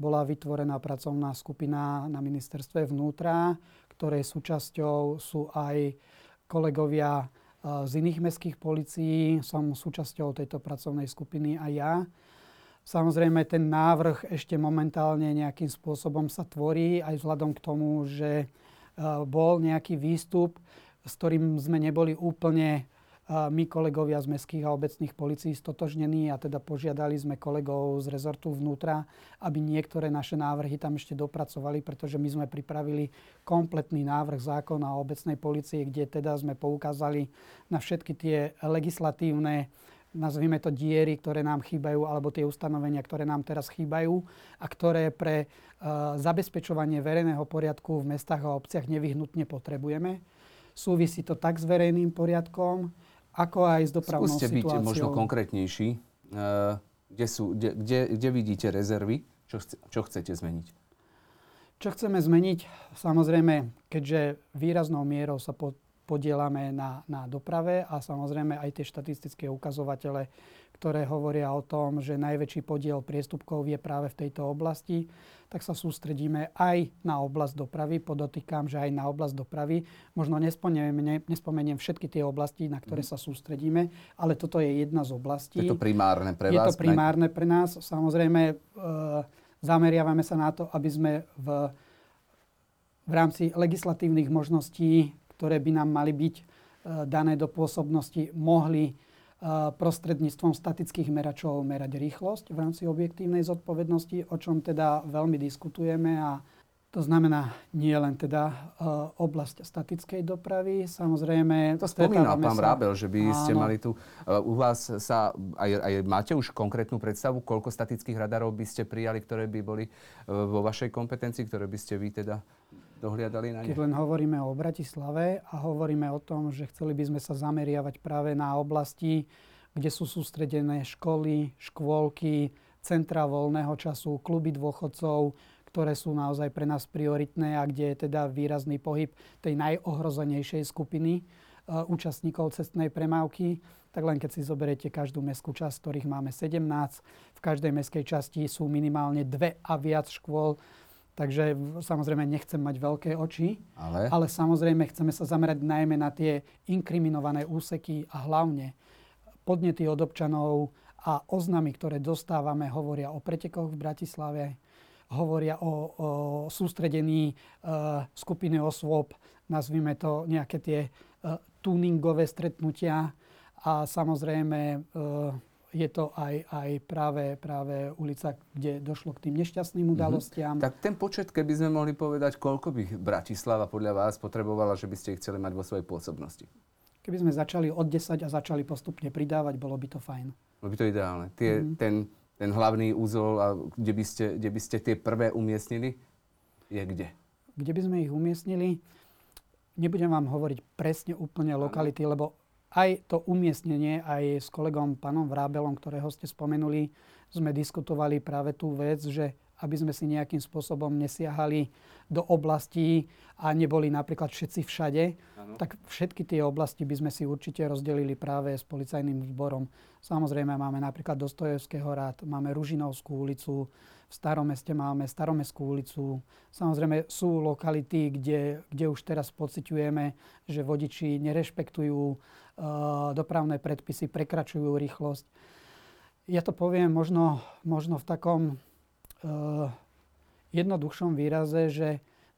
Bola vytvorená pracovná skupina na ministerstve vnútra, ktorej súčasťou sú aj kolegovia eh, z iných mestských policií. Som súčasťou tejto pracovnej skupiny aj ja. Samozrejme, ten návrh ešte momentálne nejakým spôsobom sa tvorí, aj vzhľadom k tomu, že eh, bol nejaký výstup, s ktorým sme neboli úplne my kolegovia z mestských a obecných policií stotožnení a teda požiadali sme kolegov z rezortu vnútra, aby niektoré naše návrhy tam ešte dopracovali, pretože my sme pripravili kompletný návrh zákona o obecnej policie, kde teda sme poukázali na všetky tie legislatívne nazvime to diery, ktoré nám chýbajú, alebo tie ustanovenia, ktoré nám teraz chýbajú a ktoré pre uh, zabezpečovanie verejného poriadku v mestách a obciach nevyhnutne potrebujeme. Súvisí to tak s verejným poriadkom, ako aj s dopravnou Skúste situáciou. byť možno konkrétnejší. Uh, kde, sú, kde, kde, kde vidíte rezervy? Čo, chce, čo chcete zmeniť? Čo chceme zmeniť? Samozrejme, keďže výraznou mierou sa po, podielame na, na doprave a samozrejme aj tie štatistické ukazovatele, ktoré hovoria o tom, že najväčší podiel priestupkov je práve v tejto oblasti, tak sa sústredíme aj na oblasť dopravy. Podotýkam, že aj na oblasť dopravy. Možno nespomeniem, nespomeniem všetky tie oblasti, na ktoré mhm. sa sústredíme, ale toto je jedna z oblastí. Je to primárne pre vás? Je to primárne pre nás. Samozrejme, e, zameriavame sa na to, aby sme v, v rámci legislatívnych možností ktoré by nám mali byť e, dané do pôsobnosti, mohli prostredníctvom statických meračov merať rýchlosť v rámci objektívnej zodpovednosti, o čom teda veľmi diskutujeme a to znamená nie len teda uh, oblasť statickej dopravy, samozrejme... To spomínal pán sa... Rábel, že by ste mali tu... Uh, u vás sa... Aj, aj máte už konkrétnu predstavu, koľko statických radarov by ste prijali, ktoré by boli uh, vo vašej kompetencii, ktoré by ste vy teda dohliadali na ne? Keď len hovoríme o Bratislave a hovoríme o tom, že chceli by sme sa zameriavať práve na oblasti, kde sú sústredené školy, škôlky, centra voľného času, kluby dôchodcov, ktoré sú naozaj pre nás prioritné a kde je teda výrazný pohyb tej najohrozenejšej skupiny uh, účastníkov cestnej premávky. Tak len keď si zoberiete každú mestskú časť, ktorých máme 17, v každej mestskej časti sú minimálne dve a viac škôl, Takže samozrejme nechcem mať veľké oči, ale? ale samozrejme chceme sa zamerať najmä na tie inkriminované úseky a hlavne podnety od občanov a oznamy, ktoré dostávame, hovoria o pretekoch v Bratislave, hovoria o, o sústredení uh, skupiny osôb, nazvime to nejaké tie uh, tuningové stretnutia a samozrejme uh, je to aj, aj práve, práve ulica, kde došlo k tým nešťastným mhm. udalostiam. Mm-hmm. Tak ten počet, keby sme mohli povedať, koľko by Bratislava podľa vás potrebovala, že by ste ich chceli mať vo svojej pôsobnosti? Keby sme začali od 10 a začali postupne pridávať, bolo by to fajn. Bolo by to ideálne. Tie, mm-hmm. ten, ten hlavný úzol, a kde, by ste, kde by ste tie prvé umiestnili, je kde? Kde by sme ich umiestnili? Nebudem vám hovoriť presne úplne lokality, lebo aj to umiestnenie, aj s kolegom pánom Vrábelom, ktorého ste spomenuli, sme diskutovali práve tú vec, že aby sme si nejakým spôsobom nesiahali do oblastí a neboli napríklad všetci všade, ano. tak všetky tie oblasti by sme si určite rozdelili práve s policajným zborom. Samozrejme máme napríklad Dostojevského rád, máme Ružinovskú ulicu, v Starom meste máme Staromestskú ulicu. Samozrejme sú lokality, kde, kde už teraz pociťujeme, že vodiči nerešpektujú uh, dopravné predpisy, prekračujú rýchlosť. Ja to poviem možno, možno v takom jednoduchšom výraze, že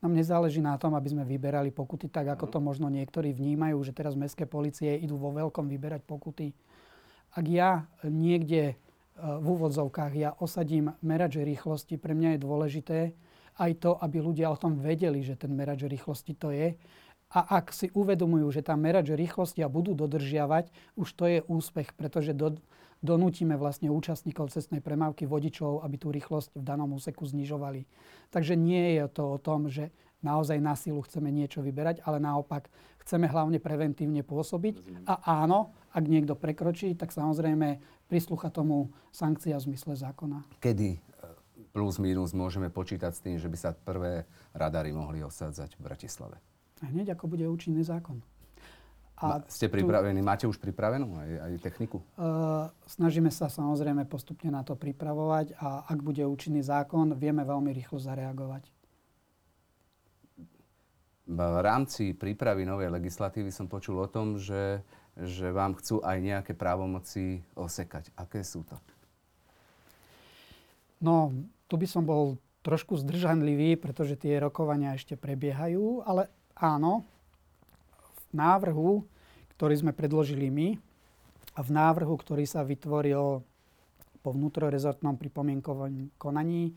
nám nezáleží na tom, aby sme vyberali pokuty tak, ako to možno niektorí vnímajú, že teraz mestské policie idú vo veľkom vyberať pokuty. Ak ja niekde uh, v úvodzovkách ja osadím merač rýchlosti, pre mňa je dôležité aj to, aby ľudia o tom vedeli, že ten merač rýchlosti to je. A ak si uvedomujú, že tam merač rýchlosti a budú dodržiavať, už to je úspech, pretože do, donútime vlastne účastníkov cestnej premávky vodičov, aby tú rýchlosť v danom úseku znižovali. Takže nie je to o tom, že naozaj na silu chceme niečo vyberať, ale naopak chceme hlavne preventívne pôsobiť. A áno, ak niekto prekročí, tak samozrejme prislúcha tomu sankcia v zmysle zákona. Kedy e, plus minus môžeme počítať s tým, že by sa prvé radary mohli osádzať v Bratislave? Hneď ako bude účinný zákon. A Ste pripravení? Tu, Máte už pripravenú aj, aj techniku? Uh, snažíme sa samozrejme postupne na to pripravovať a ak bude účinný zákon, vieme veľmi rýchlo zareagovať. V rámci prípravy novej legislatívy som počul o tom, že, že vám chcú aj nejaké právomoci osekať. Aké sú to? No, tu by som bol trošku zdržanlivý, pretože tie rokovania ešte prebiehajú, ale áno, návrhu ktorý sme predložili my a v návrhu, ktorý sa vytvoril po vnútrorezortnom pripomienkovom konaní,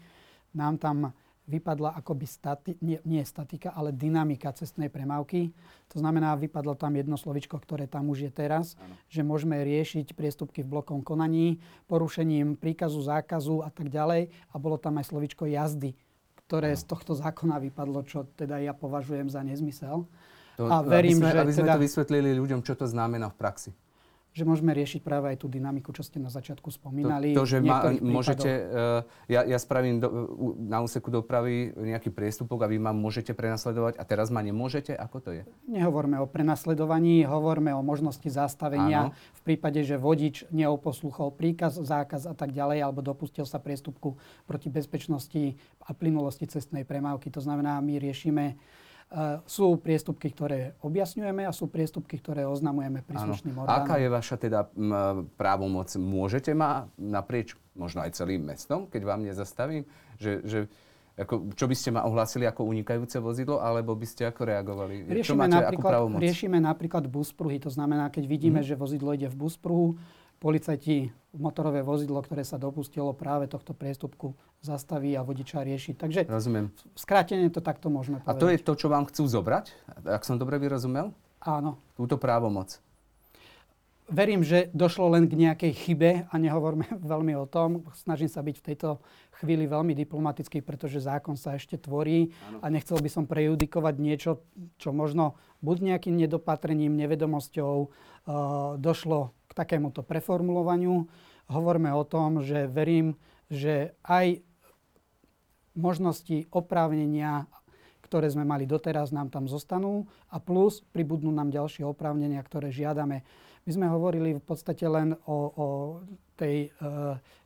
nám tam vypadla akoby stati- nie, nie statika, ale dynamika cestnej premávky. To znamená, vypadlo tam jedno slovičko, ktoré tam už je teraz, ano. že môžeme riešiť priestupky v blokom konaní, porušením príkazu, zákazu a tak ďalej. A bolo tam aj slovičko jazdy, ktoré ano. z tohto zákona vypadlo, čo teda ja považujem za nezmysel. To, a verím, aby sme, že aby sme teda, to vysvetlili ľuďom, čo to znamená v praxi. Že môžeme riešiť práve aj tú dynamiku, čo ste na začiatku spomínali. To, to že ma, môžete, uh, ja, ja spravím do, na úseku dopravy nejaký priestupok a vy ma môžete prenasledovať a teraz ma nemôžete? Ako to je? Nehovorme o prenasledovaní, hovorme o možnosti zastavenia Áno. v prípade, že vodič neoposluchol príkaz, zákaz a tak ďalej, alebo dopustil sa priestupku proti bezpečnosti a plynulosti cestnej premávky. To znamená, my riešime sú priestupky, ktoré objasňujeme a sú priestupky, ktoré oznamujeme príslušným orgánom. Aká je vaša teda právomoc? Môžete ma naprieč možno aj celým mestom, keď vám nezastavím? Že, že Ako, čo by ste ma ohlásili ako unikajúce vozidlo, alebo by ste ako reagovali? Riešime, čo máte, napríklad, riešime napríklad buspruhy. To znamená, keď vidíme, mm. že vozidlo ide v buspruhu, policajti motorové vozidlo, ktoré sa dopustilo práve tohto priestupku, zastaví a vodiča rieši. Takže Rozumiem. skrátene to takto môžeme povedať. A to je to, čo vám chcú zobrať? Ak som dobre vyrozumel? Áno. Túto právomoc. Verím, že došlo len k nejakej chybe a nehovorme veľmi o tom. Snažím sa byť v tejto chvíli veľmi diplomatický, pretože zákon sa ešte tvorí ano. a nechcel by som prejudikovať niečo, čo možno buď nejakým nedopatrením, nevedomosťou uh, došlo takémuto preformulovaniu. Hovorme o tom, že verím, že aj možnosti oprávnenia ktoré sme mali doteraz, nám tam zostanú a plus pribudnú nám ďalšie oprávnenia, ktoré žiadame. My sme hovorili v podstate len o, o tej e,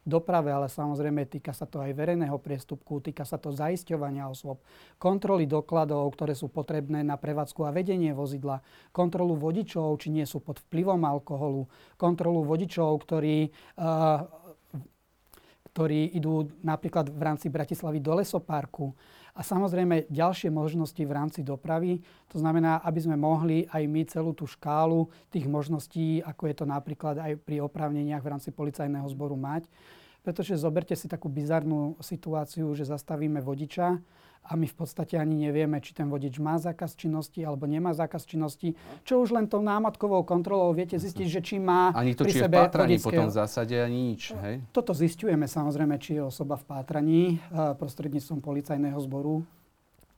doprave, ale samozrejme týka sa to aj verejného priestupku, týka sa to zaisťovania osôb, kontroly dokladov, ktoré sú potrebné na prevádzku a vedenie vozidla, kontrolu vodičov, či nie sú pod vplyvom alkoholu, kontrolu vodičov, ktorí e, ktorí idú napríklad v rámci Bratislavy do lesoparku. A samozrejme ďalšie možnosti v rámci dopravy. To znamená, aby sme mohli aj my celú tú škálu tých možností, ako je to napríklad aj pri oprávneniach v rámci policajného zboru mať. Pretože zoberte si takú bizarnú situáciu, že zastavíme vodiča a my v podstate ani nevieme, či ten vodič má zákaz činnosti alebo nemá zákaz činnosti. Čo už len tou námatkovou kontrolou viete zistiť, že či má ani to, pri či sebe je v pátraní vodické... potom v zásade ani nič. Hej? Toto zistujeme samozrejme, či je osoba v pátraní prostredníctvom policajného zboru.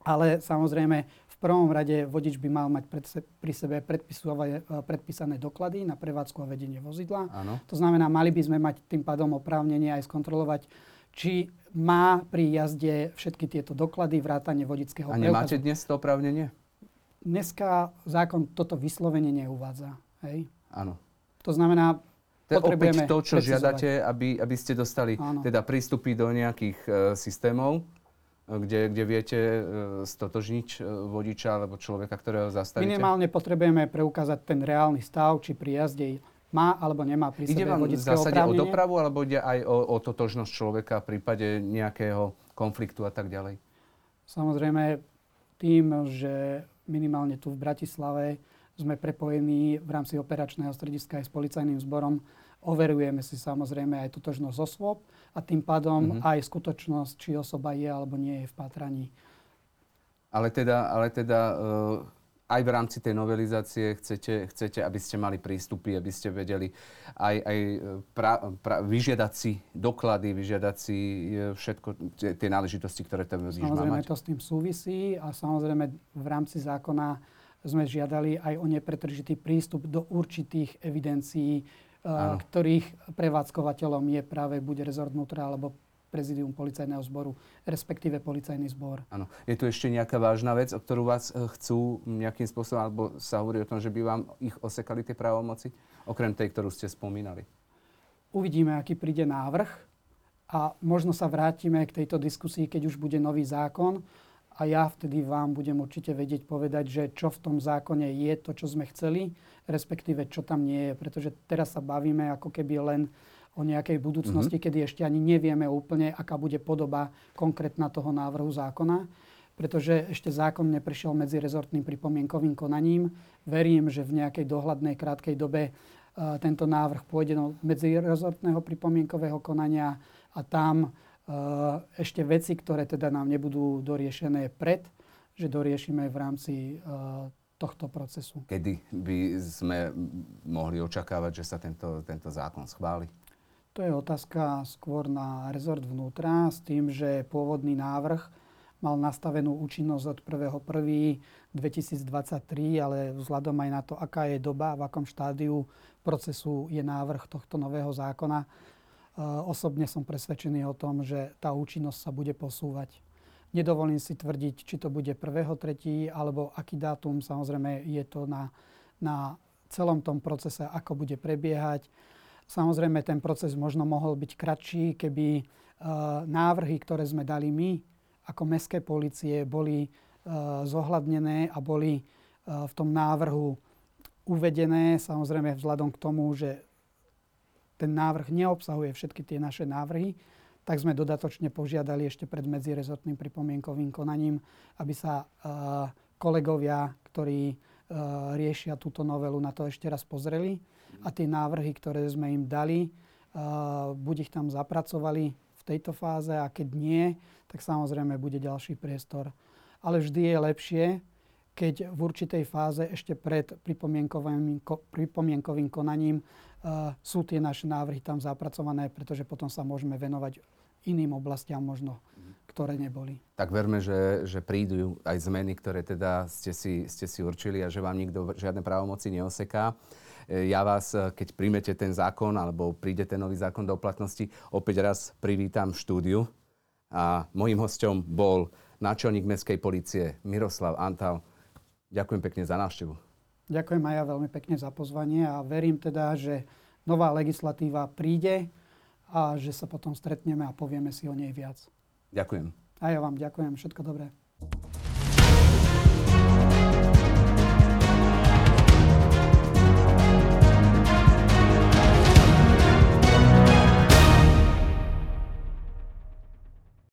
Ale samozrejme prvom rade vodič by mal mať pred se, pri sebe predpísané doklady na prevádzku a vedenie vozidla. Áno. To znamená, mali by sme mať tým pádom oprávnenie aj skontrolovať, či má pri jazde všetky tieto doklady, vrátanie vodického preukazu. A nemáte dnes to oprávnenie? Dneska zákon toto vyslovene neuvádza. Hej? Áno. To znamená, to je opäť to, čo precizovať. žiadate, aby, aby ste dostali Áno. teda prístupy do nejakých uh, systémov, e, kde, kde viete uh, stotožniť uh, vodiča alebo človeka, ktorého zastavíte? Minimálne potrebujeme preukázať ten reálny stav, či pri jazde má alebo nemá pri ide sebe vám v zásade oprávnenie. o dopravu, alebo ide aj o, o totožnosť človeka v prípade nejakého konfliktu a tak ďalej? Samozrejme, tým, že minimálne tu v Bratislave sme prepojení v rámci operačného strediska aj s policajným zborom, overujeme si samozrejme aj totožnosť osôb a tým pádom mm-hmm. aj skutočnosť, či osoba je alebo nie je v pátraní. Ale teda, ale teda uh aj v rámci tej novelizácie chcete, chcete, aby ste mali prístupy, aby ste vedeli aj, aj e, pra, pra, vyžiadať si doklady, vyžiadať si e, všetko, tie, tie náležitosti, ktoré ten vodič má Samozrejme to s tým súvisí a samozrejme v rámci zákona sme žiadali aj o nepretržitý prístup do určitých evidencií, ano. E, ktorých prevádzkovateľom je práve buď rezort vnútra alebo prezidium policajného zboru, respektíve policajný zbor. Áno. Je tu ešte nejaká vážna vec, o ktorú vás eh, chcú nejakým spôsobom, alebo sa hovorí o tom, že by vám ich osekali tie právomoci, okrem tej, ktorú ste spomínali? Uvidíme, aký príde návrh a možno sa vrátime k tejto diskusii, keď už bude nový zákon a ja vtedy vám budem určite vedieť povedať, že čo v tom zákone je to, čo sme chceli, respektíve čo tam nie je. Pretože teraz sa bavíme ako keby len o nejakej budúcnosti, mm-hmm. kedy ešte ani nevieme úplne, aká bude podoba konkrétna toho návrhu zákona pretože ešte zákon neprešiel medzi rezortným pripomienkovým konaním. Verím, že v nejakej dohľadnej krátkej dobe uh, tento návrh pôjde do medzirezortného pripomienkového konania a tam ešte veci, ktoré teda nám nebudú doriešené pred, že doriešime v rámci uh, tohto procesu. Kedy by sme mohli očakávať, že sa tento, tento zákon schváli? To je otázka skôr na rezort vnútra s tým, že pôvodný návrh mal nastavenú účinnosť od 1.1.2023, ale vzhľadom aj na to, aká je doba, v akom štádiu procesu je návrh tohto nového zákona, osobne som presvedčený o tom, že tá účinnosť sa bude posúvať. Nedovolím si tvrdiť, či to bude 1.3. alebo aký dátum. Samozrejme je to na, na celom tom procese, ako bude prebiehať. Samozrejme, ten proces možno mohol byť kratší, keby uh, návrhy, ktoré sme dali my ako mestské policie, boli uh, zohľadnené a boli v tom návrhu uvedené. Samozrejme, vzhľadom k tomu, že ten návrh neobsahuje všetky tie naše návrhy, tak sme dodatočne požiadali ešte pred medzirezortným pripomienkovým konaním, aby sa kolegovia, ktorí riešia túto novelu, na to ešte raz pozreli a tie návrhy, ktoré sme im dali, buď ich tam zapracovali v tejto fáze a keď nie, tak samozrejme bude ďalší priestor. Ale vždy je lepšie, keď v určitej fáze ešte pred pripomienkovým, konaním sú tie naše návrhy tam zapracované, pretože potom sa môžeme venovať iným oblastiam možno, ktoré neboli. Tak verme, že, že prídu aj zmeny, ktoré teda ste si, ste si určili a že vám nikto žiadne právomoci neoseká. E, ja vás, e, keď príjmete ten zákon alebo príde ten nový zákon do platnosti, opäť raz privítam v štúdiu. A mojím hostom bol náčelník Mestskej policie Miroslav Antal. Ďakujem pekne za návštevu. Ďakujem aj ja veľmi pekne za pozvanie a verím teda, že nová legislatíva príde a že sa potom stretneme a povieme si o nej viac. Ďakujem. A ja vám ďakujem. Všetko dobré.